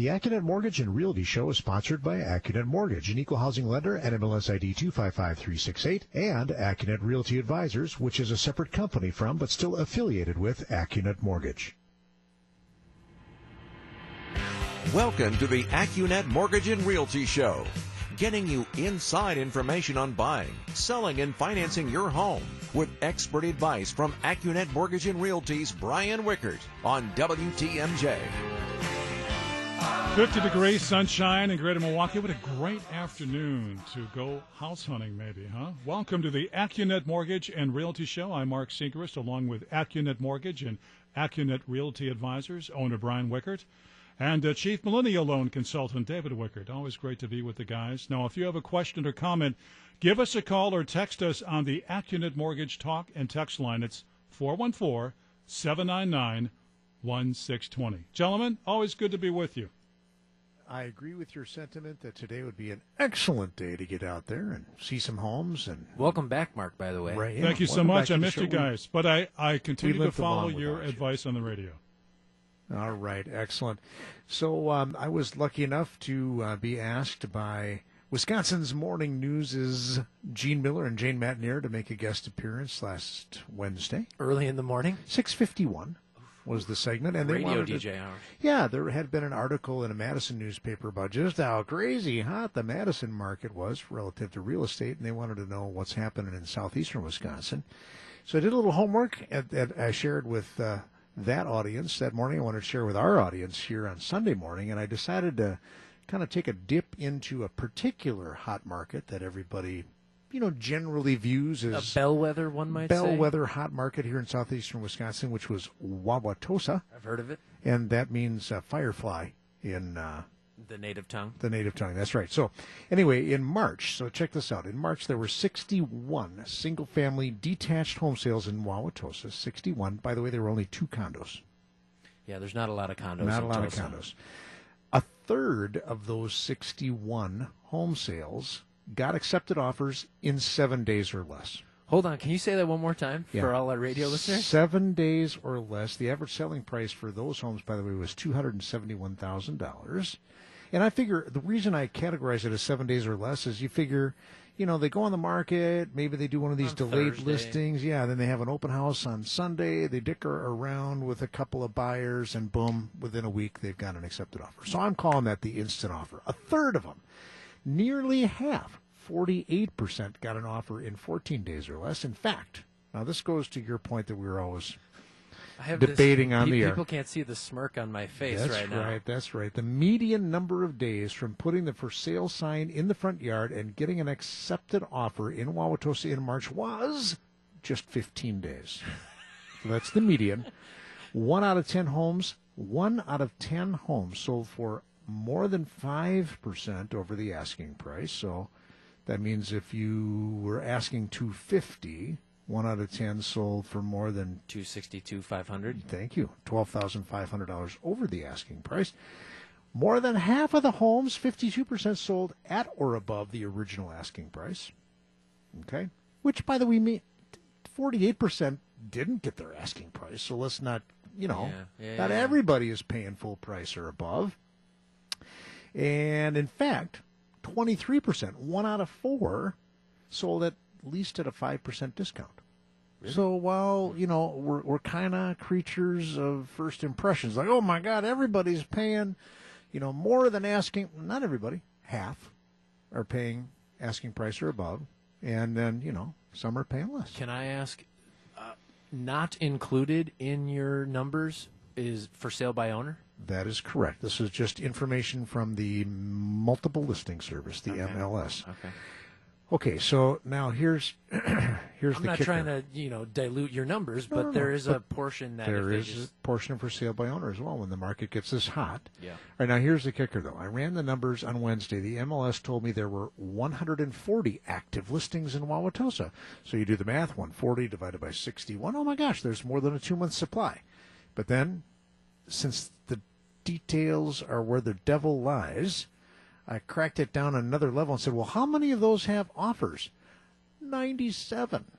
The AccuNet Mortgage and Realty Show is sponsored by AccuNet Mortgage, an equal housing lender at MLS ID 255368, and AccuNet Realty Advisors, which is a separate company from but still affiliated with AccuNet Mortgage. Welcome to the AccuNet Mortgage and Realty Show, getting you inside information on buying, selling, and financing your home with expert advice from AccuNet Mortgage and Realty's Brian Wickert on WTMJ. 50 degrees, sunshine in greater Milwaukee. What a great afternoon to go house hunting, maybe, huh? Welcome to the AccuNet Mortgage and Realty Show. I'm Mark Segrist, along with AccuNet Mortgage and AccuNet Realty Advisors, owner Brian Wickert, and uh, Chief Millennial Loan Consultant David Wickert. Always great to be with the guys. Now, if you have a question or comment, give us a call or text us on the AccuNet Mortgage Talk and Text line. It's 414 799 1620. Gentlemen, always good to be with you. I agree with your sentiment that today would be an excellent day to get out there and see some homes. And welcome back, Mark. By the way, right, yeah, thank you so much. I missed you guys, but I I continue to follow your advice on the radio. All right, excellent. So um, I was lucky enough to uh, be asked by Wisconsin's Morning News' Gene Miller and Jane Matenaer to make a guest appearance last Wednesday, early in the morning, six fifty one was the segment, and they radio wanted DJ to. Yeah, there had been an article in a Madison newspaper about just how crazy hot the Madison market was relative to real estate, and they wanted to know what's happening in southeastern Wisconsin. So I did a little homework that I shared with uh, that audience that morning. I wanted to share with our audience here on Sunday morning, and I decided to kind of take a dip into a particular hot market that everybody you know, generally views as a bellwether, one might bellwether say. hot market here in southeastern Wisconsin, which was Wauwatosa. I've heard of it, and that means uh, firefly in uh, the native tongue. The native tongue. That's right. So, anyway, in March, so check this out. In March, there were 61 single-family detached home sales in Wauwatosa. 61. By the way, there were only two condos. Yeah, there's not a lot of condos. Not a lot Tosa. of condos. A third of those 61 home sales got accepted offers in seven days or less. Hold on, can you say that one more time yeah. for all our radio listeners? Seven days or less. The average selling price for those homes, by the way, was two hundred and seventy-one thousand dollars. And I figure the reason I categorize it as seven days or less is you figure, you know, they go on the market, maybe they do one of these on delayed Thursday. listings, yeah. Then they have an open house on Sunday. They dicker around with a couple of buyers, and boom, within a week they've got an accepted offer. So I'm calling that the instant offer. A third of them Nearly half, 48%, got an offer in 14 days or less. In fact, now this goes to your point that we were always debating this, on the air. People can't see the smirk on my face that's right now. That's right, That's right. The median number of days from putting the for sale sign in the front yard and getting an accepted offer in Wauwatosa in March was just 15 days. so that's the median. One out of 10 homes, one out of 10 homes sold for more than 5% over the asking price. So that means if you were asking 250, one out of 10 sold for more than 262 500. Thank you. $12,500 over the asking price. More than half of the homes, 52% sold at or above the original asking price. Okay? Which by the way mean 48% didn't get their asking price. So let's not, you know, yeah, yeah, not yeah. everybody is paying full price or above. And in fact, 23%, one out of four, sold at least at a 5% discount. Really? So while, you know, we're, we're kind of creatures of first impressions, like, oh my God, everybody's paying, you know, more than asking, not everybody, half are paying asking price or above. And then, you know, some are paying less. Can I ask, uh, not included in your numbers is for sale by owner? That is correct. This is just information from the multiple listing service, the okay. MLS. Okay. Okay, so now here's here's I'm the not kicker. trying to you know dilute your numbers, but no, there no. is but a portion that there is just... a portion for sale by owner as well when the market gets this hot. Yeah. All right, now here's the kicker though. I ran the numbers on Wednesday. The MLS told me there were 140 active listings in Wauwatosa. So you do the math: 140 divided by 61. Oh my gosh, there's more than a two month supply. But then, since the details are where the devil lies. I cracked it down another level and said, well, how many of those have offers? 97.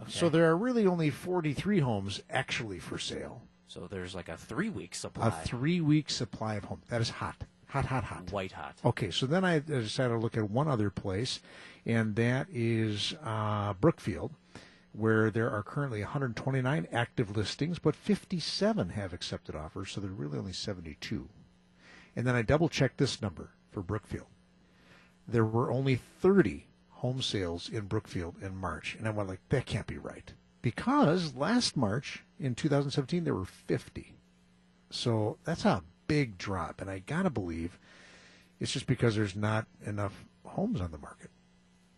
Okay. So there are really only 43 homes actually for sale. So there's like a three week supply. A three week supply of homes. That is hot. Hot, hot, hot. White hot. Okay, so then I decided to look at one other place, and that is uh, Brookfield, where there are currently 129 active listings, but 57 have accepted offers, so there are really only 72. And then I double checked this number for Brookfield. There were only 30 home sales in Brookfield in March, and I went like, that can't be right, because last March in 2017 there were 50. So that's a big drop, and I gotta believe it's just because there's not enough homes on the market.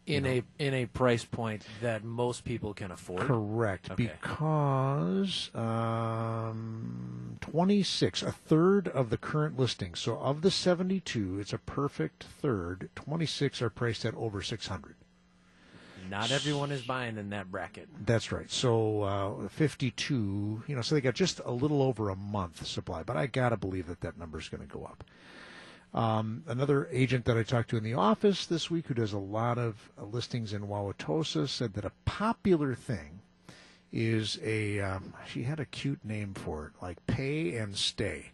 In a in a price point that most people can afford. Correct, Okay. because um, 26, a third of the current listings. So of the 72, it's a perfect third. 26 are priced at over 600. Not everyone is buying in that bracket. That's right. So uh, 52, you know, so they got just a little over a month supply, but I got to believe that that number is going to go up. Um, another agent that I talked to in the office this week who does a lot of uh, listings in Wauwatosa said that a popular thing is a, um, she had a cute name for it, like pay and stay.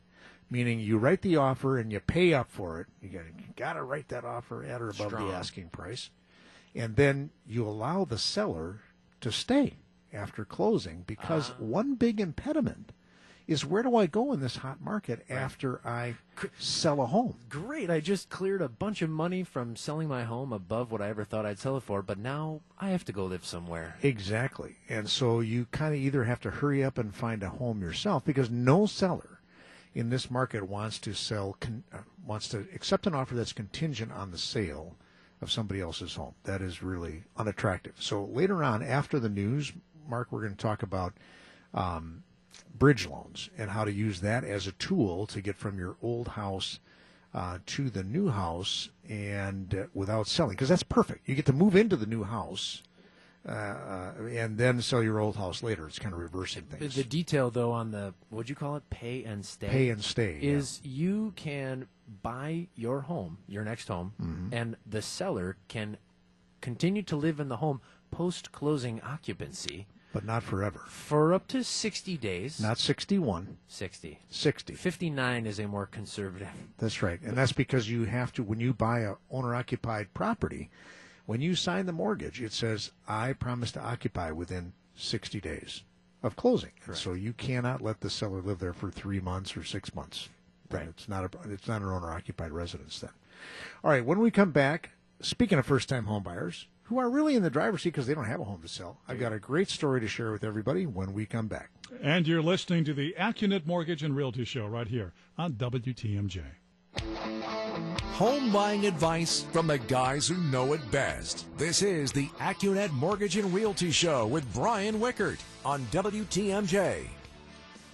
Meaning you write the offer and you pay up for it. You got you to write that offer at or above Strong. the asking price and then you allow the seller to stay after closing because one big impediment is where do I go in this hot market after I sell a home? Great, I just cleared a bunch of money from selling my home above what I ever thought I'd sell it for, but now I have to go live somewhere. Exactly. And so you kind of either have to hurry up and find a home yourself because no seller in this market wants to sell con- uh, wants to accept an offer that's contingent on the sale of somebody else's home. That is really unattractive. So later on, after the news, Mark, we're going to talk about um, bridge loans and how to use that as a tool to get from your old house uh, to the new house and uh, without selling because that's perfect. You get to move into the new house. Uh, and then sell your old house later. It's kind of reversing things. the detail, though, on the what'd you call it, pay and stay, Pay and stay yeah. is you can buy your home, your next home, Mm-hmm. and the seller can continue to live in the home post closing occupancy but not forever. for up to 60 days. Not 61, 60. 60. 59 is a more conservative. That's right. And that's because you have to, when you buy a owner occupied property, when you sign the mortgage, it says, I promise to occupy within 60 days of closing. So you cannot let the seller live there for three months or six months. Right. It's not a, it's not an owner occupied residence then. All right. When we come back, speaking of first time home buyers who are really in the driver's seat because they don't have a home to sell, I've got a great story to share with everybody when we come back. And you're listening to the AccuNet Mortgage and Realty Show right here on WTMJ. Home buying advice from the guys who know it best. This is the AccuNet Mortgage and Realty Show with Brian Wickert on WTMJ.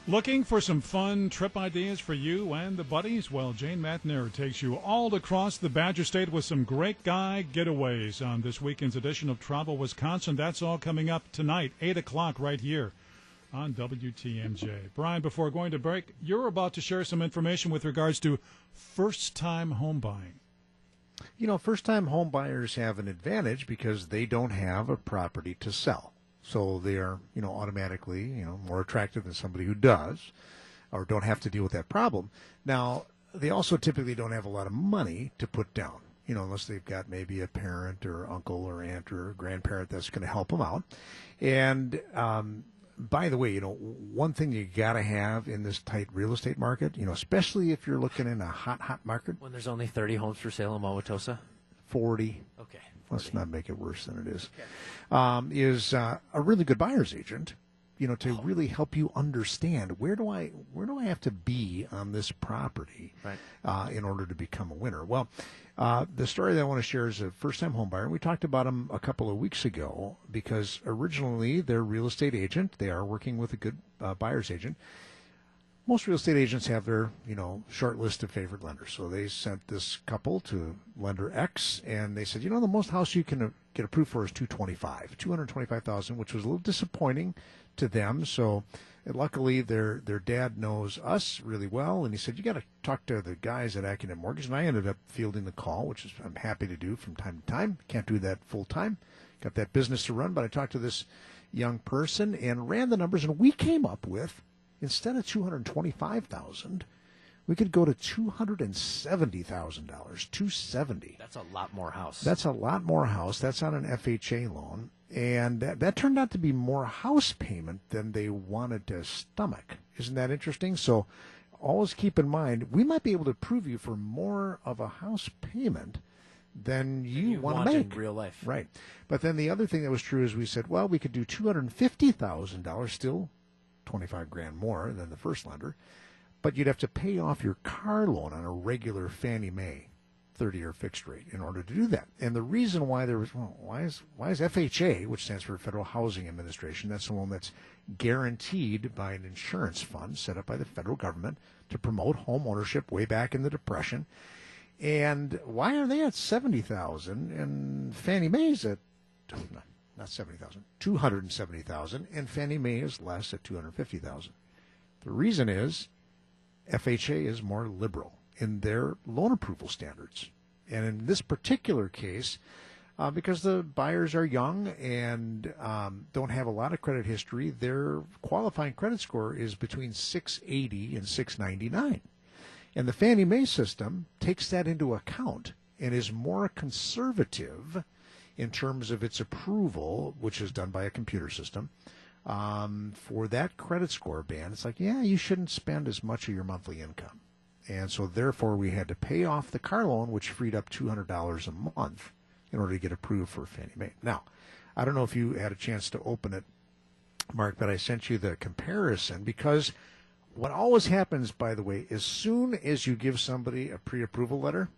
Looking for some fun trip ideas for you and the buddies? Well, Jane Matenaer takes you all across the Badger State with some great guy getaways on this weekend's edition of Travel Wisconsin. That's all coming up tonight, 8 o'clock, right here on WTMJ. Brian, before going to break, you're about to share some information with regards to first time home buying. You know, first time home buyers have an advantage because they don't have a property to sell. So they are, you know, automatically, you know, more attractive than somebody who does or don't have to deal with that problem. Now, they also typically don't have a lot of money to put down, you know, unless they've got maybe a parent or uncle or aunt or grandparent that's going to help them out. And, um, by the way, you know, one thing you got to have in this tight real estate market, you know, especially if you're looking in a hot, hot market, When there's only 30 homes for sale in Wauwatosa? 40, Okay. Let's not make it worse than it is, um, is uh, a really good buyer's agent. You know, to really help you understand where do I where do I have to be on this property Right. uh, in order to become a winner. Well, uh, the story that I want to share is a first time home buyer. We talked about them a couple of weeks ago because originally they're a real estate agent. They are working with a good uh, buyer's agent most real estate agents have their you know short list of favorite lenders. So they sent this couple to lender x and they said you know the most house you can uh, get approved for is 225 225000 which was a little disappointing to them. So luckily their their dad knows us really well and he said you got to talk to the guys at Accunet Mortgage. And I ended up fielding the call which is I'm happy to do from time to time. Can't do that full time got that business to run but I talked to this young person and ran the numbers and we came up with instead of 225000 we could go to $270,000, 270. That's a lot more house. That's a lot more house. That's on an FHA loan. And that, that turned out to be more house payment than they wanted to stomach. Isn't that interesting? So always keep in mind, we might be able to prove you for more of a house payment than you, you want to in real life. Right. But then the other thing that was true is we said, well, we could do $250,000, still 25 grand more than the first lender, but you'd have to pay off your car loan on a regular Fannie Mae 30-year fixed rate in order to do that. And the reason why there was, well, why is why is FHA, which stands for Federal Housing Administration, that's the one that's guaranteed by an insurance fund set up by the federal government to promote home ownership way back in the Depression. And why are they at 70,000 and Fannie Mae's at not 70,000, 270,000 and Fannie Mae is less at 250,000? The reason is FHA is more liberal in their loan approval standards. And in this particular case, uh, because the buyers are young and um, don't have a lot of credit history, their qualifying credit score is between 680 and 699. And the Fannie Mae system takes that into account and is more conservative in terms of its approval, which is done by a computer system. Um, for that credit score band, it's like, yeah, you shouldn't spend as much of your monthly income. And so, therefore, we had to pay off the car loan, which freed up $200 a month in order to get approved for Fannie Mae. Now, I don't know if you had a chance to open it, Mark, but I sent you the comparison because what always happens, by the way, as soon as you give somebody a pre approval letter,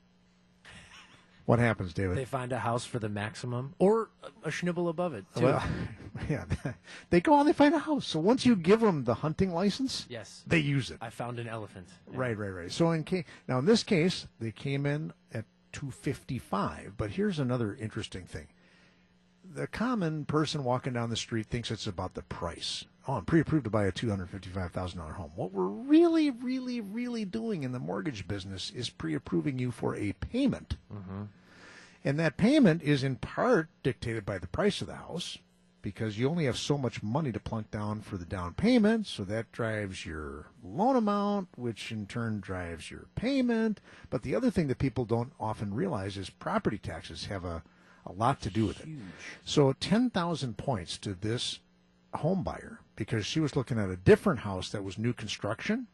what happens, David? They find a house for the maximum or a schnibble above it, too. Well, yeah, they go out and they find a house. So once you give them the hunting license, yes. they use it. I found an elephant. Yeah. Right, right, right. So in case now in this case, they came in at 255. But here's another interesting thing: the common person walking down the street thinks it's about the price. Oh, I'm pre-approved to buy a $255,000 home. What we're really, really, really doing in the mortgage business is pre-approving you for a payment. Mm-hmm. And that payment is in part dictated by the price of the house because you only have so much money to plunk down for the down payment. So that drives your loan amount, which in turn drives your payment. But the other thing that people don't often realize is property taxes have a, a lot to do with it. So 10,000 points to this home buyer because she was looking at a different house that was new construction.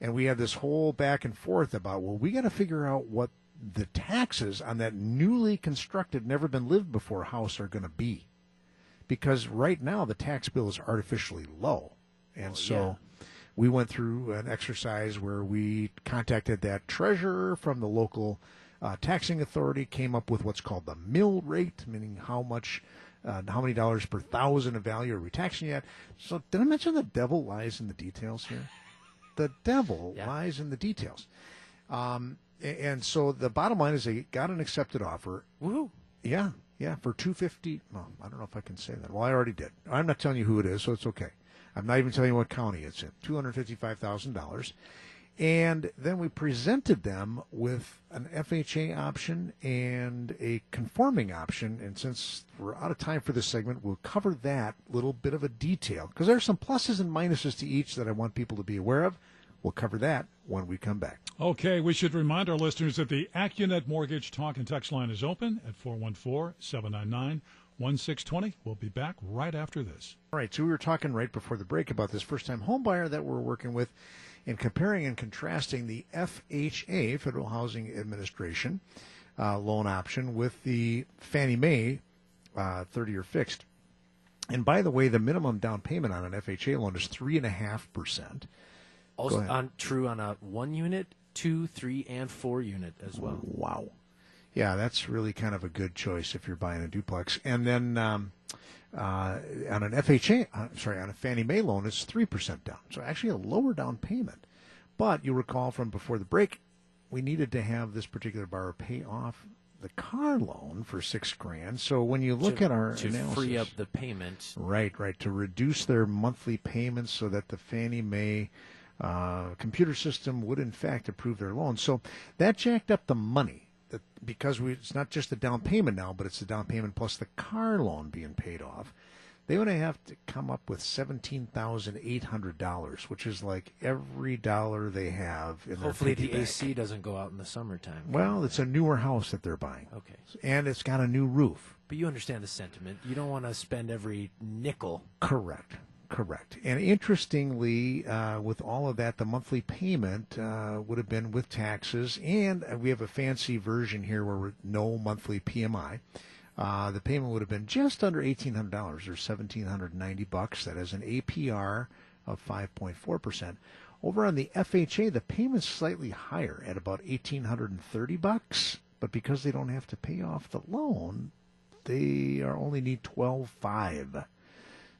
And we had this whole back and forth about, well, we got to figure out what the taxes on that newly constructed, never been lived before house are going to be. Because right now the tax bill is artificially low. And so we went through an exercise where we contacted that treasurer from the local uh, taxing authority, came up with what's called the mill rate, meaning how much, uh, how many dollars per thousand of value are we taxing yet. So did I mention the devil lies in the details here? The devil Yeah. lies in the details. Um, and so the bottom line is they got an accepted offer. Woohoo. Yeah, yeah, for two fifty. Well, I don't know if I can say that. Well, I already did. I'm not telling you who it is, so it's okay. I'm not even telling you what county it's in. Two hundred fifty-five thousand dollars, and then we presented them with an FHA option and a conforming option. And since we're out of time for this segment, we'll cover that little bit of a detail because there are some pluses and minuses to each that I want people to be aware of. We'll cover that when we come back. Okay, we should remind our listeners that the AccuNet Mortgage Talk and Text line is open at 414 799 1620. We'll be back right after this. All right, so we were talking right before the break about this first time home buyer that we're working with and comparing and contrasting the FHA, Federal Housing Administration, uh, loan option with the Fannie Mae 30 year fixed. And by the way, the minimum down payment on an FHA loan is 3.5%. Also on true on a one unit, two, three, and four unit as well. Wow. Yeah, that's really kind of a good choice if you're buying a duplex. And then um, uh, on an FHA, uh, sorry, on a Fannie Mae loan, it's 3% down. So actually a lower down payment. But you recall from before the break, we needed to have this particular borrower pay off the car loan for six grand. So when you look to, at our to analysis, free up the payment. Right, right. To reduce their monthly payments so that the Fannie Mae uh, computer system would, in fact, approve their loan. So that jacked up the money. That because we, it's not just the down payment now, but it's the down payment plus the car loan being paid off. they would have to come up with seventeen thousand eight hundred dollars, which is like every dollar they have in Hopefully the bank. AC doesn't go out in the summertime. Well, it's a newer house that they're buying, Okay. and it's got a new roof. But you understand the sentiment. You don't want to spend every nickel. Correct. Correct. And interestingly, uh, with all of that, the monthly payment uh, would have been with taxes, and uh, we have a fancy version here where we're no monthly PMI. Uh, the payment would have been just under eighteen hundred dollars, or seventeen hundred ninety bucks. That is an APR of five point four percent. Over on the FHA, the payment's slightly higher at about eighteen hundred and thirty bucks. But because they don't have to pay off the loan, they are only need twelve five.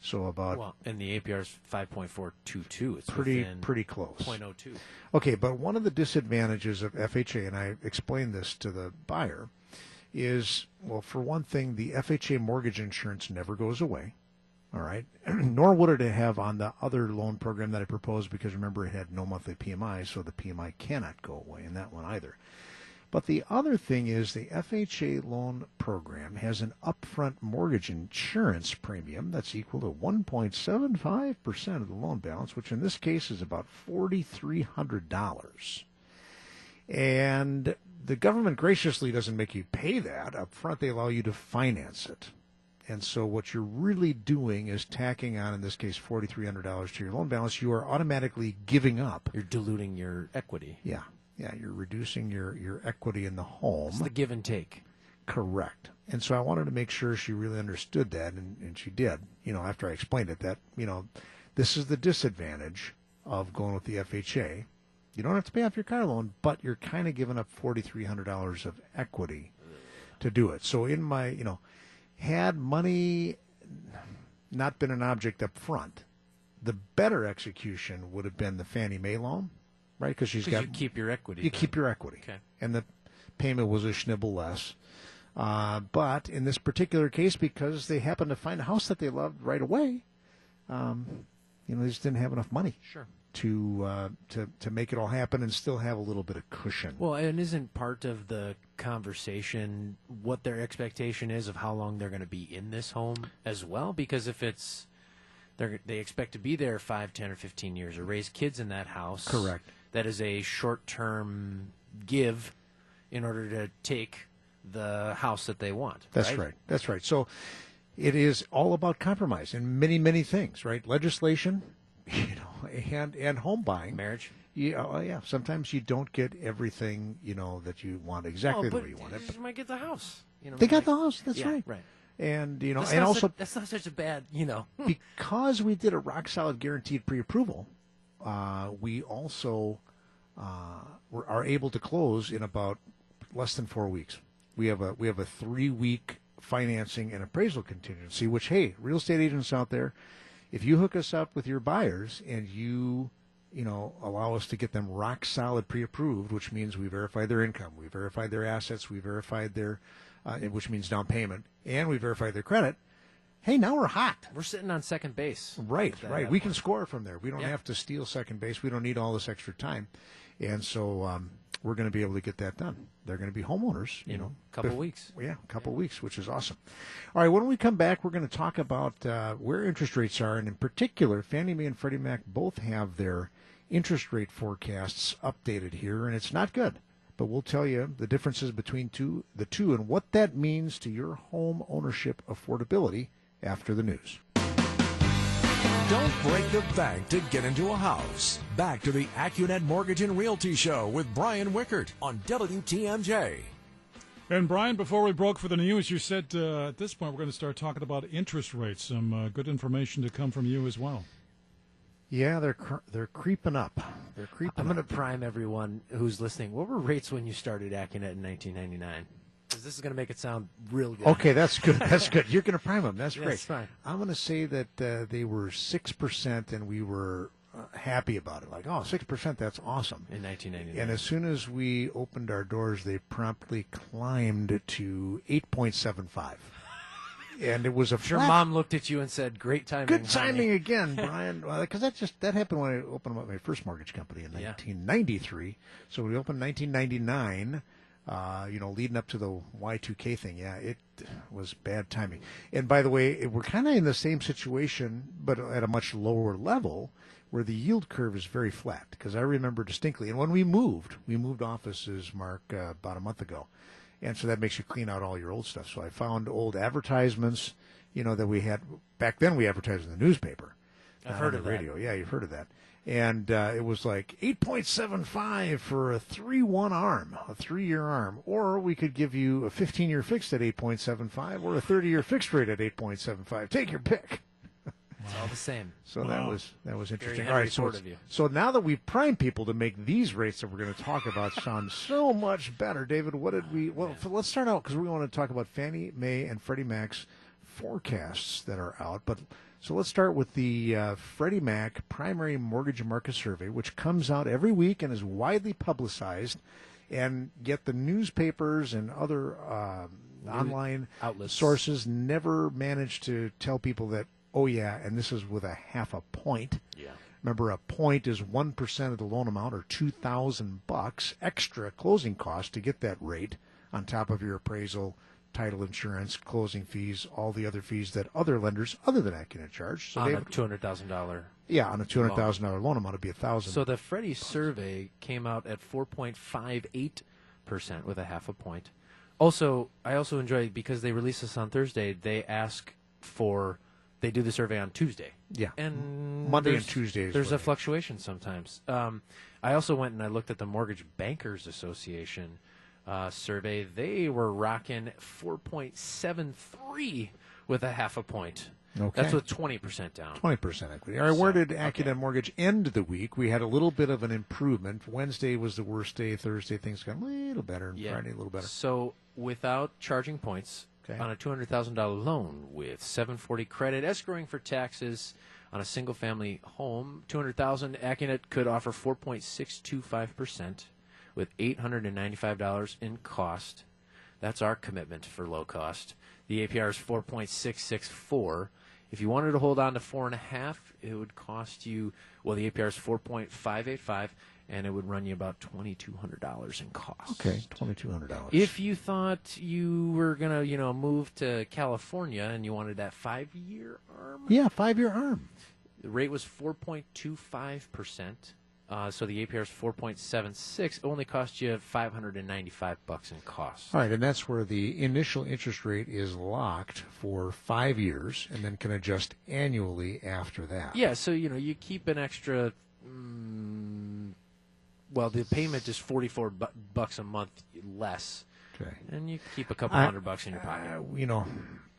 So about Well, and the APR is 5.422. It's pretty within pretty close. 0.02. Okay, but one of the disadvantages of FHA, and I explained this to the buyer, is well, for one thing, the FHA mortgage insurance never goes away. All right, nor would it have on the other loan program that I proposed because remember it had no monthly PMI, so the PMI cannot go away in that one either. But the other thing is the FHA loan program has an upfront mortgage insurance premium that's equal to 1.75% of the loan balance, which in this case is about $4,300. And the government graciously doesn't make you pay that up front, they allow you to finance it. And so what you're really doing is tacking on, in this case, $4,300 to your loan balance. You are automatically giving up. You're diluting your equity. Yeah, yeah, you're reducing your, your equity in the home. It's the give and take. Correct. And so I wanted to make sure she really understood that, and, and she did. You know, after I explained it, that, you know, this is the disadvantage of going with the FHA. You don't have to pay off your car loan, but you're kind of giving up $4,300 of equity to do it. So in my, you know, had money not been an object up front, the better execution would have been the Fannie Mae loan, right? Because she's got you keep your equity. you then. keep your equity. Okay. And the payment was a schnibble less. Uh, but in this particular case, because they happened to find a house that they loved right away, um, you know, they just didn't have enough money Sure. to uh, to to make it all happen and still have a little bit of cushion. Well, and isn't part of the conversation what their expectation is of how long they're going to be in this home as well? Because if it's they they expect to be there five, ten, or fifteen years, or raise kids in that house, Correct. That is a short-term give in order to take the house that they want. That's right. That's right. So it is all about compromise in many many things, right? Legislation, you know, and and home buying. Marriage. Yeah, oh, yeah. Sometimes you don't get everything you know that you want exactly oh, the way you want it. But you might get the house. You know, They got the house. That's yeah, right. Right. And you know, That's and also such, that's not such a bad, you know. because we did a rock solid guaranteed pre-approval, uh, we also uh, are able to close in about less than four weeks. We have a we have a three week financing and appraisal contingency. Which hey, real estate agents out there, if you hook us up with your buyers and you you know allow us to get them rock solid pre-approved, which means we verify their income, we verify their assets, we verified their uh, which means down payment, and we verify their credit. Hey, now we're hot. We're sitting on second base. Right, that right. We point. can score from there. We don't Yeah. have to steal second base. We don't need all this extra time, and so um, we're going to be able to get that done. They're going to be homeowners, you In know, a couple bef- weeks. Yeah, a couple weeks, which is awesome. All right, when we come back, we're going to talk about uh, where interest rates are, and in particular, Fannie Mae and Freddie Mac both have their interest rate forecasts updated here, and it's not good. But we'll tell you the differences between two, the two and what that means to your home ownership affordability after the news. Don't break the bank to get into a house. Back to the AccuNet Mortgage and Realty Show with Brian Wickert on WTMJ. And Brian, before we broke for the news, you said uh, at this point we're going to start talking about interest rates. Some uh, good information to come from you as well. Yeah, they're cr- they're creeping up. They're creeping I'm going to prime everyone who's listening. What were rates when you started Accunet in 1999? Because this is going to make it sound real good. Okay, that's good. That's good. You're going to prime them. That's Yeah, great. fine. I'm going to say that uh, they were six percent, and we were uh, happy about it. Like, oh, six percent. That's awesome. In 1999. And as soon as we opened our doors, they promptly climbed to eight point seven five. And it was a Your flat- mom looked at you and said, "Great timing." Good honey." timing again, Brian. Because that just that happened when I opened up my first mortgage company in Yeah. 1993. So we opened 1999. Uh, you know, leading up to the Y2K thing. Yeah, it was bad timing. And by the way, it, we're kind of in the same situation, but at a much lower level where the yield curve is very flat. Because I remember distinctly, and when we moved, we moved offices, Mark, uh, about a month ago. And so that makes you clean out all your old stuff. So I found old advertisements, you know, that we had back then we advertised in the newspaper. I've heard of the that. radio. Yeah, you've heard of that. And uh, it was like 8.75 for a 3 1 arm, a three year arm. Or we could give you a 15 year fixed at 8.75 or a 30 year fixed rate at 8.75. Take your pick. It's all the same. So that was that was interesting. All right, so of you. so now that we've primed people to make these rates that we're going to talk about sound so much better, David. What did we? Well, f- let's start out because we want to talk about Fannie Mae and Freddie Mac's forecasts that are out. But so let's start with the uh, Freddie Mac Primary Mortgage Market Survey, which comes out every week and is widely publicized, and yet the newspapers and other um online outlets. sources never manage to tell people that. Oh yeah, and this is with a half a point. Yeah. Remember, a point is one percent of the loan amount, or two thousand bucks extra closing cost to get that rate on top of your appraisal, title insurance, closing fees, all the other fees that other lenders other than Accunet charge. So On they, a two hundred thousand dollar. yeah, on a two hundred thousand dollar loan amount, it'd be a thousand. So the Freddie survey came out at four point five eight percent with a half a point. Also, I also enjoy because they release this on Thursday. They ask for they do the survey on Tuesday. Yeah. and Monday and Tuesday There's a fluctuation sometimes. Um, I also went and I looked at the Mortgage Bankers Association uh, survey, they were rocking 4.73 with a half a point. Okay. That's with 20% down. 20% equity. All right, so, where did Accunet okay. Mortgage end the week? We had a little bit of an improvement. Wednesday was the worst day. Thursday, things got a little better. And yeah. Friday, a little better. So without charging points okay. on a $200,000 loan with 740 credit, escrowing for taxes on a single-family home, 200000 Accunet could offer 4.625% with eight hundred and ninety five dollars in cost. That's our commitment for low cost. The APR is four point six six four. If you wanted to hold on to four and a half, it would cost you well the APR is four point five eight five and it would run you about twenty two hundred dollars in cost. Okay, twenty two hundred dollars. If you thought you were gonna, you know, move to California and you wanted that five-year arm, yeah, five year arm. the rate was 4.25 percent. Uh, so the APR is 4.76. It only cost you 595 bucks in cost. All right, and that's where the initial interest rate is locked for five years and then can adjust annually after that. Yeah, so you know you keep an extra. Mm, well, the payment is 44 bu- bucks a month less, Okay. and you keep a couple I- hundred bucks in your pocket. Uh, you know,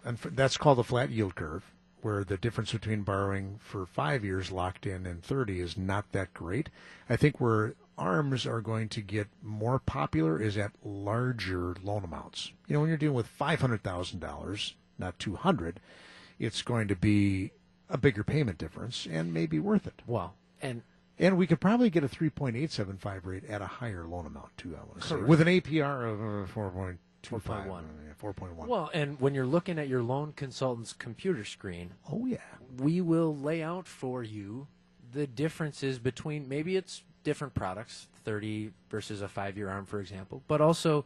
and that's called the flat yield curve, where the difference between borrowing for five years locked in and 30 is not that great. I think where ARMs are going to get more popular is at larger loan amounts. You know, when you're dealing with $500,000, not 200, it's going to be a bigger payment difference and maybe worth it. Well, and And we could probably get a 3.875 rate at a higher loan amount too. I want to say with an APR of uh, 4.25, 4.1. uh, yeah, 4.1. well, and when you're looking at your loan consultant's computer screen, oh yeah, we will lay out for you the differences between maybe it's different products, 30 versus a five year arm, for example, but also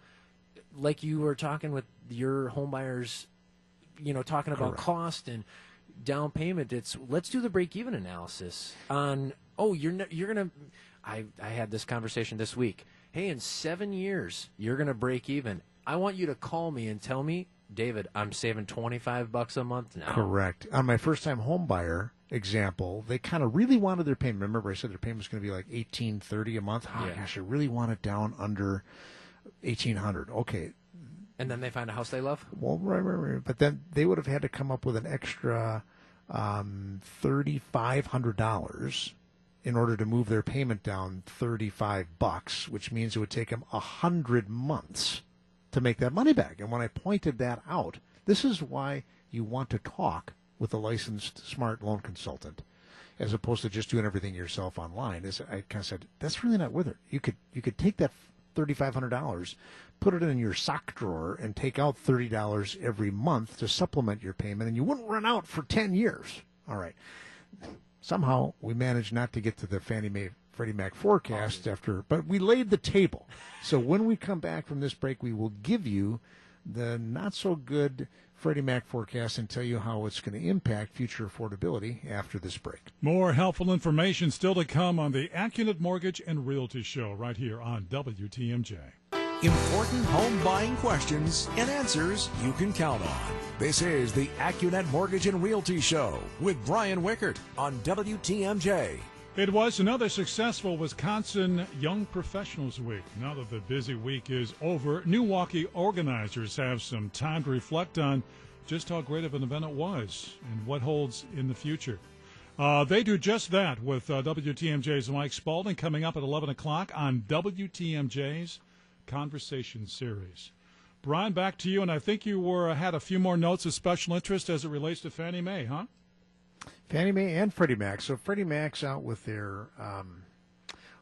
like you were talking with your home buyers, you know, talking about Correct. cost and down payment. It's let's do the break even analysis on, oh, you're, you're going to, I, I had this conversation this week. Hey, in seven years, you're going to break even. I want you to call me and tell me, David, I'm saving 25 bucks a month now. correct. On my first time home buyer example, they kind of really wanted their payment. Remember, I said their payment was going to be like 1830 a month. Oh Yeah. gosh, I really want it down under 1800. Okay, And then they find a house they love. Well, right, right, right. But then they would have had to come up with an extra um, thirty-five hundred dollars in order to move their payment down thirty-five bucks, which means it would take them a hundred months to make that money back. And when I pointed that out, this is why you want to talk with a licensed smart loan consultant as opposed to just doing everything yourself online. Is I kind of said that's really not worth it. You could you could take that thirty five hundred dollars, put it in your sock drawer, and take out thirty dollars every month to supplement your payment, and you wouldn't run out for ten years. All right. Somehow we managed not to get to the Fannie Mae Freddie Mac forecast after, but we laid the table. So when we come back from this break, we will give you the not so good Freddie Mac forecast and tell you how it's going to impact future affordability after this break. More helpful information still to come on the AccuNet Mortgage and Realty Show right here on WTMJ. Important home buying questions and answers you can count on. This is the AccuNet Mortgage and Realty Show with Brian Wickert on WTMJ. It was another successful Wisconsin Young Professionals Week. Now that the busy week is over, Milwaukee organizers have some time to reflect on just how great of an event it was and what holds in the future. Uh, they do just that with uh, WTMJ's Mike Spalding coming up at 11 o'clock on WTMJ's Conversation Series. Brian, back to you, and I think you were had a few more notes of special interest as it relates to Fannie Mae, huh? Fannie Mae and Freddie Mac. So Freddie Mac's out with their um,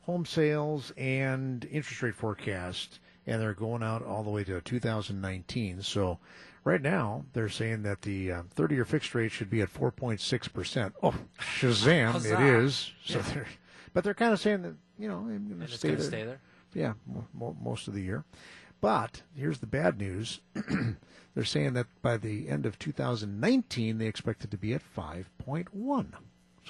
home sales and interest rate forecast, and they're going out all the way to 2019. So right now they're saying that the 30-year uh, fixed rate should be at 4.6 percent. Oh, Shazam! it is. So yeah. they're, but they're kind of saying that you know I'm going to stay there. Stay there. Yeah, most of the year. But here's the bad news. They're saying that by the end of 2019, they expect it to be at 5.1,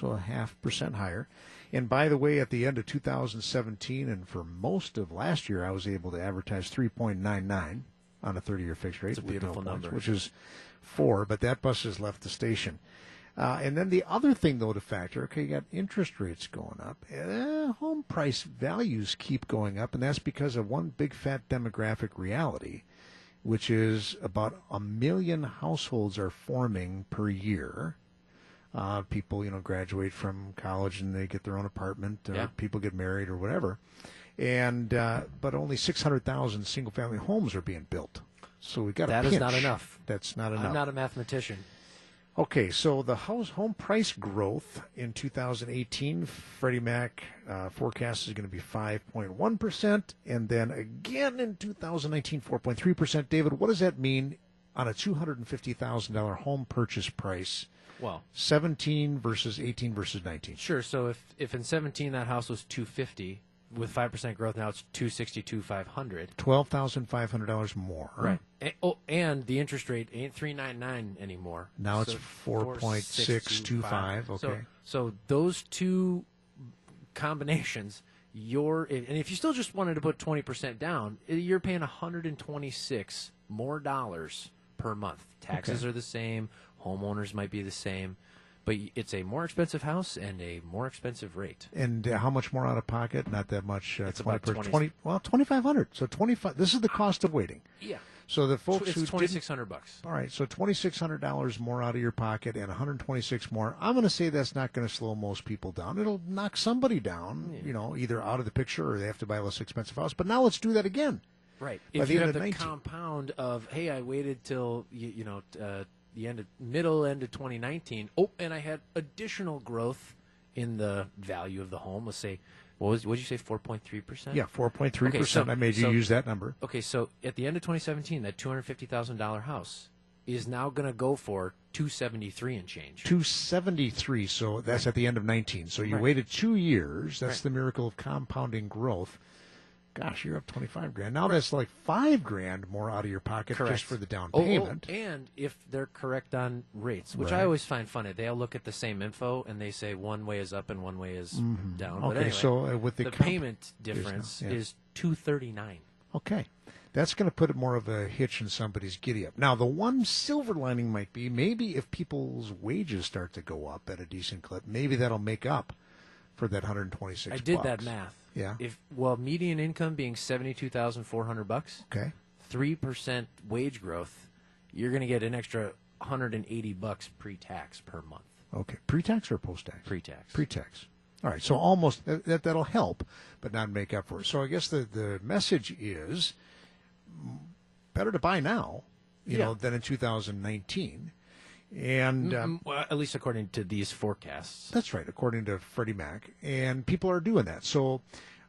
so a half percent higher. And by the way, at the end of 2017 and for most of last year, I was able to advertise 3.99 on a 30-year fixed rate. It's a beautiful no points, number, which is four. But that bus has left the station. Uh, and then the other thing, though, to factor, okay, you got interest rates going up. Uh, home price values keep going up, and that's because of one big fat demographic reality which is about a million households are forming per year. Uh, people, you know, graduate from college and they get their own apartment, or yeah. people get married or whatever, and uh, but only six hundred thousand single-family homes are being built. So we got that is not enough. That's not enough. I'm not a mathematician. Okay, so the house home price growth in 2018, Freddie Mac uh, forecast is going to be 5.1 percent, and then again in 2019, 4.3 percent. David, what does that mean on a $250,000 home purchase price? Well, 17 versus 18 versus 19. Sure. So if if in 17 that house was 250, with five percent growth now it's two sixty two five hundred. Twelve thousand five hundred dollars more. Right. And, oh, and the interest rate ain't three nine nine anymore. Now so it's four point six two five. Okay. So, so those two combinations, you're and if you still just wanted to put twenty percent down, you're paying hundred and twenty six more dollars per month. Taxes okay. are the same. Homeowners might be the same but it's a more expensive house and a more expensive rate. And uh, how much more out of pocket? Not that much. Uh, it's 20 about 20, 20 well, 2500 So 25 This is the cost of waiting. Yeah. So the folks it's who 2600 bucks. All right, so $2600 more out of your pocket and 126 more. I'm going to say that's not going to slow most people down. It'll knock somebody down, yeah. you know, either out of the picture or they have to buy a less expensive house. But now let's do that again. Right. By if you have the 19. compound of, hey, I waited till you, you know uh, the end of middle end of 2019. Oh, and I had additional growth in the value of the home. Let's say, what was what did you say, 4.3 percent? Yeah, 4.3 okay, percent. So, I made you so, use that number. Okay, so at the end of 2017, that 250 thousand dollar house is now going to go for 273 and change. 273. So that's at the end of 19. So you right. waited two years. That's right. the miracle of compounding growth gosh, you're up 25 grand. Now that's like five grand more out of your pocket correct. just for the down oh, payment. Oh, and if they're correct on rates, which right. I always find funny, they'll look at the same info and they say one way is up and one way is mm-hmm. down. Okay, anyway, so uh, with the, the comp- payment difference yeah. is 239. Okay. That's going to put more of a hitch in somebody's giddy up. Now, the one silver lining might be maybe if people's wages start to go up at a decent clip, maybe that'll make up for that 126 I did bucks. that math. Yeah. If well, median income being seventy two thousand four hundred bucks. Okay. Three percent wage growth, you're going to get an extra hundred and eighty bucks pre tax per month. Okay, pre tax or post tax? Pre tax. Pre tax. All right, so almost that that'll help, but not make up for it. So I guess the the message is better to buy now, you yeah. know, than in 2019. And um, well, at least according to these forecasts. That's right, according to Freddie Mac. And people are doing that. So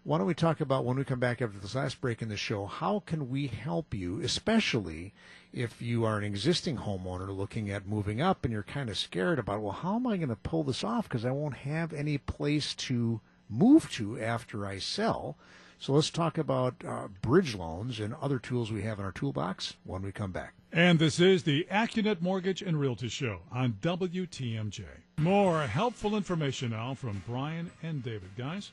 why don't we talk about when we come back after this last break in the show, how can we help you, especially if you are an existing homeowner looking at moving up and you're kind of scared about, well, how am I going to pull this off because I won't have any place to move to after I sell. So let's talk about uh, bridge loans and other tools we have in our toolbox when we come back. And this is the AccuNet Mortgage and Realty Show on WTMJ. More helpful information now from Brian and David. Guys?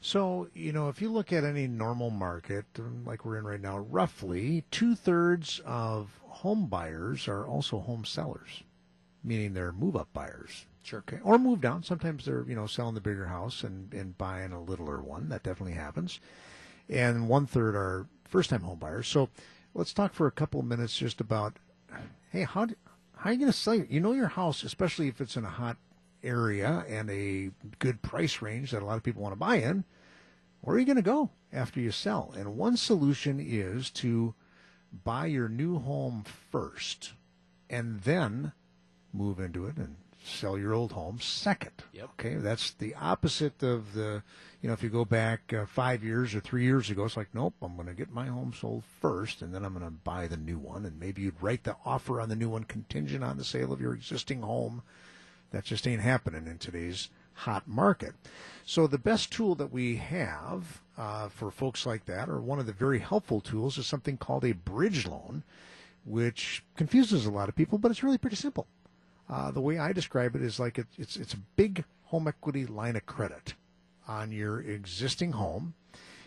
So, you know, if you look at any normal market, um, like we're in right now, roughly two thirds of home buyers are also home sellers, meaning they're move up buyers. Sure. Or move down. Sometimes they're, you know, selling the bigger house and, and buying a littler one. That definitely happens. And one third are first time home buyers. So let's talk for a couple of minutes just about hey, how, do, how are you going to sell your, you know your house, especially if it's in a hot area and a good price range that a lot of people want to buy in, where are you going to go after you sell? And one solution is to buy your new home first and then move into it and sell your old home second. Yep. Okay, that's the opposite of the, you know, if you go back uh, five years or three years ago, it's like, nope, I'm going to get my home sold first, and then I'm going to buy the new one, and maybe you'd write the offer on the new one contingent on the sale of your existing home. That just ain't happening in today's hot market. So the best tool that we have uh, for folks like that, or one of the very helpful tools, is something called a bridge loan, which confuses a lot of people, but it's really pretty simple. Uh, the way I describe it is like it, it's it's a big home equity line of credit on your existing home,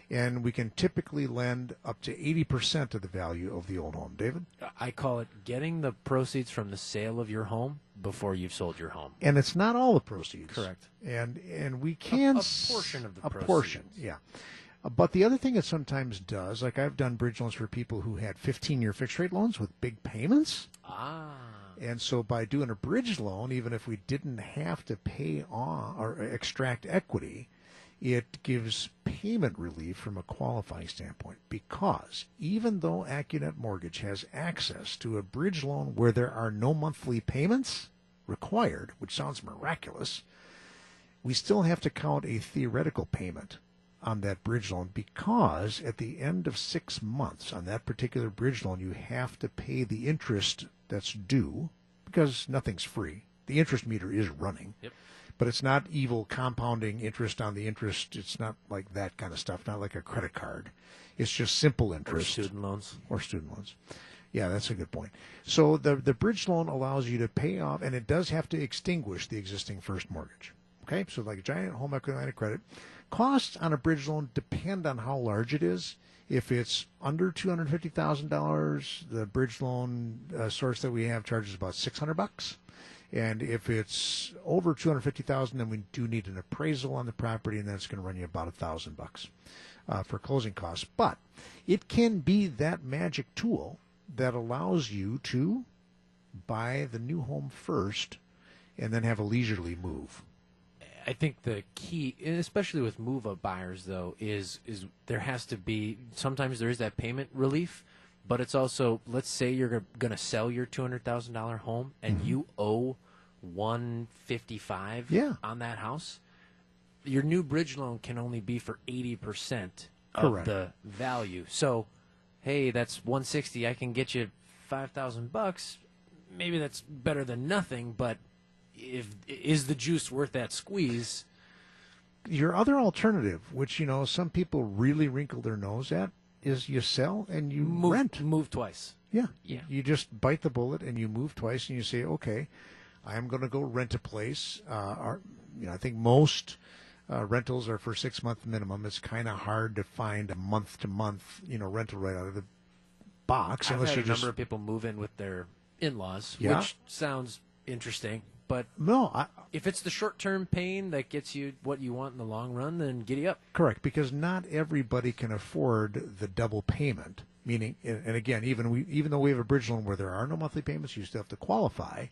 and we can typically lend up to eighty percent of the value of the old home. David, I call it getting the proceeds from the sale of your home before you've sold your home. and it's not all the proceeds. Correct. And and we can a portion of the a portion, yeah. Uh, But the other thing it sometimes does, like I've done bridge loans for people who had 15 year fixed rate loans with big payments. Ah. And so by doing a bridge loan, even if we didn't have to pay on or extract equity, it gives payment relief from a qualifying standpoint. Because even though Accunet Mortgage has access to a bridge loan where there are no monthly payments required, which sounds miraculous, we still have to count a theoretical payment on that bridge loan because at the end of six months on that particular bridge loan, you have to pay the interest that's due because nothing's free. The interest meter is running. Yep. But it's not evil compounding interest on the interest. It's not like that kind of stuff, not like a credit card. It's just simple interest. Or student loans. or student loans. Yeah, that's a good point. So the the bridge loan allows you to pay off, and it does have to extinguish the existing first mortgage. Okay, so like a giant home equity line of credit, costs on a bridge loan depend on how large it is. If it's under two hundred fifty thousand dollars, the bridge loan uh, source that we have charges about six hundred bucks. And if it's over two hundred fifty thousand, then we do need an appraisal on the property, and that's going to run you about a thousand bucks uh, for closing costs. But it can be that magic tool that allows you to buy the new home first, and then have a leisurely move. I think the key, especially with move-up buyers, though, is is there has to be sometimes there is that payment relief, but it's also let's say you're going to sell your two hundred thousand dollar home and mm-hmm. you owe one fifty five Yeah. on that house. Your new bridge loan can only be for eighty percent of Correct. the value. So, hey, that's one sixty. I can get you five thousand bucks. Maybe that's better than nothing, but if is the juice worth that squeeze? Your other alternative, which you know some people really wrinkle their nose at, is you sell and you Move, rent. move twice. Yeah. Yeah. You just bite the bullet and you move twice and you say, okay, I'm going to go rent a place. Uh, our, you know, I think most uh, rentals are for six month minimum. It's kind of hard to find a month to month, you know, rental right out of the box I've unless had you a just number of people move in with their in-laws, Yeah. which sounds interesting. But no. I, if it's the short-term pain that gets you what you want in the long run, then giddy up. Correct, because not everybody can afford the double payment. Meaning, and and again, even we, even though we have a bridge loan where there are no monthly payments, you still have to qualify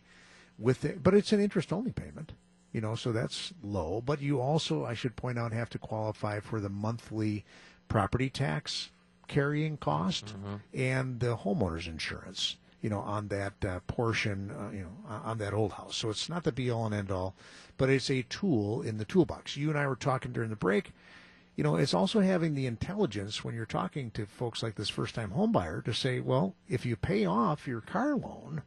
with it. But it's an interest-only payment, you know, so that's low. But you also, I should point out, have to qualify for the monthly property tax carrying cost mm-hmm. and the homeowner's insurance. You know, on that uh, portion, uh, you know, on- that old house. So it's not the be all and end all, but it's a tool in the toolbox. You and I were talking during the break you know, it's also having the intelligence when you're talking to folks like this first time home buyer to say, well, if you pay off your car loan,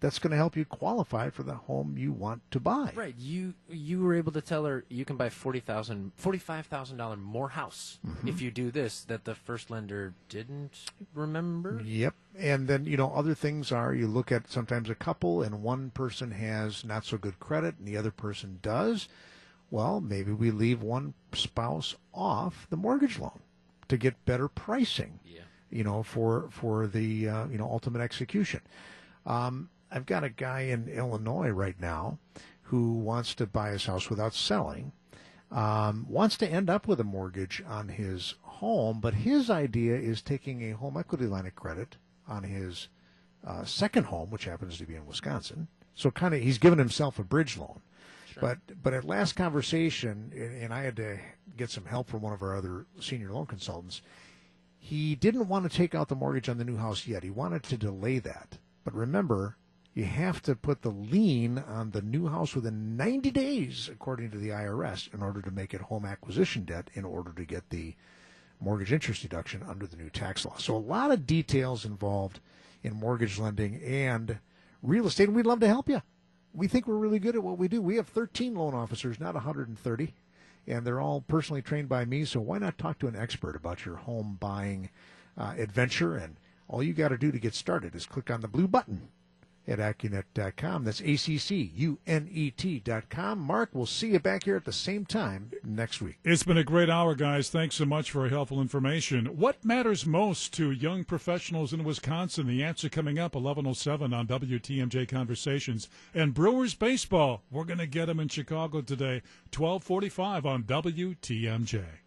that's going to help you qualify for the home you want to buy. Right. You you were able to tell her you can buy forty thousand, forty five thousand dollar more house Mm-hmm. if you do this that the first lender didn't remember. Yep. And then, you know, other things are you look at sometimes a couple and one person has not so good credit and the other person does. Well, maybe we leave one spouse off the mortgage loan to get better pricing. Yeah. You know, for for the uh, you know ultimate execution. Um, I've got a guy in Illinois right now who wants to buy his house without selling, um, wants to end up with a mortgage on his home, but his idea is taking a home equity line of credit on his uh, second home, which happens to be in Wisconsin. So kind of he's given himself a bridge loan. But but at last conversation, and I had to get some help from one of our other senior loan consultants. He didn't want to take out the mortgage on the new house yet. He wanted to delay that. But remember, you have to put the lien on the new house within 90 days, according to the IRS, in order to make it home acquisition debt, in order to get the mortgage interest deduction under the new tax law. So a lot of details involved in mortgage lending and real estate, and we'd love to help you. We think we're really good at what we do. We have 13 loan officers, not 130, and they're all personally trained by me. So why not talk to an expert about your home buying uh, adventure? And all you got to do to get started is click on the blue button at Accunet.com. That's A-C-C-U-N-E-T dot com. Mark, we'll see you back here at the same time next week. It's been a great hour, guys. Thanks so much for helpful information. What matters most to young professionals in Wisconsin? The answer coming up 1107 on WTMJ Conversations. And Brewers baseball. We're going to get them in Chicago today, 1245 on WTMJ.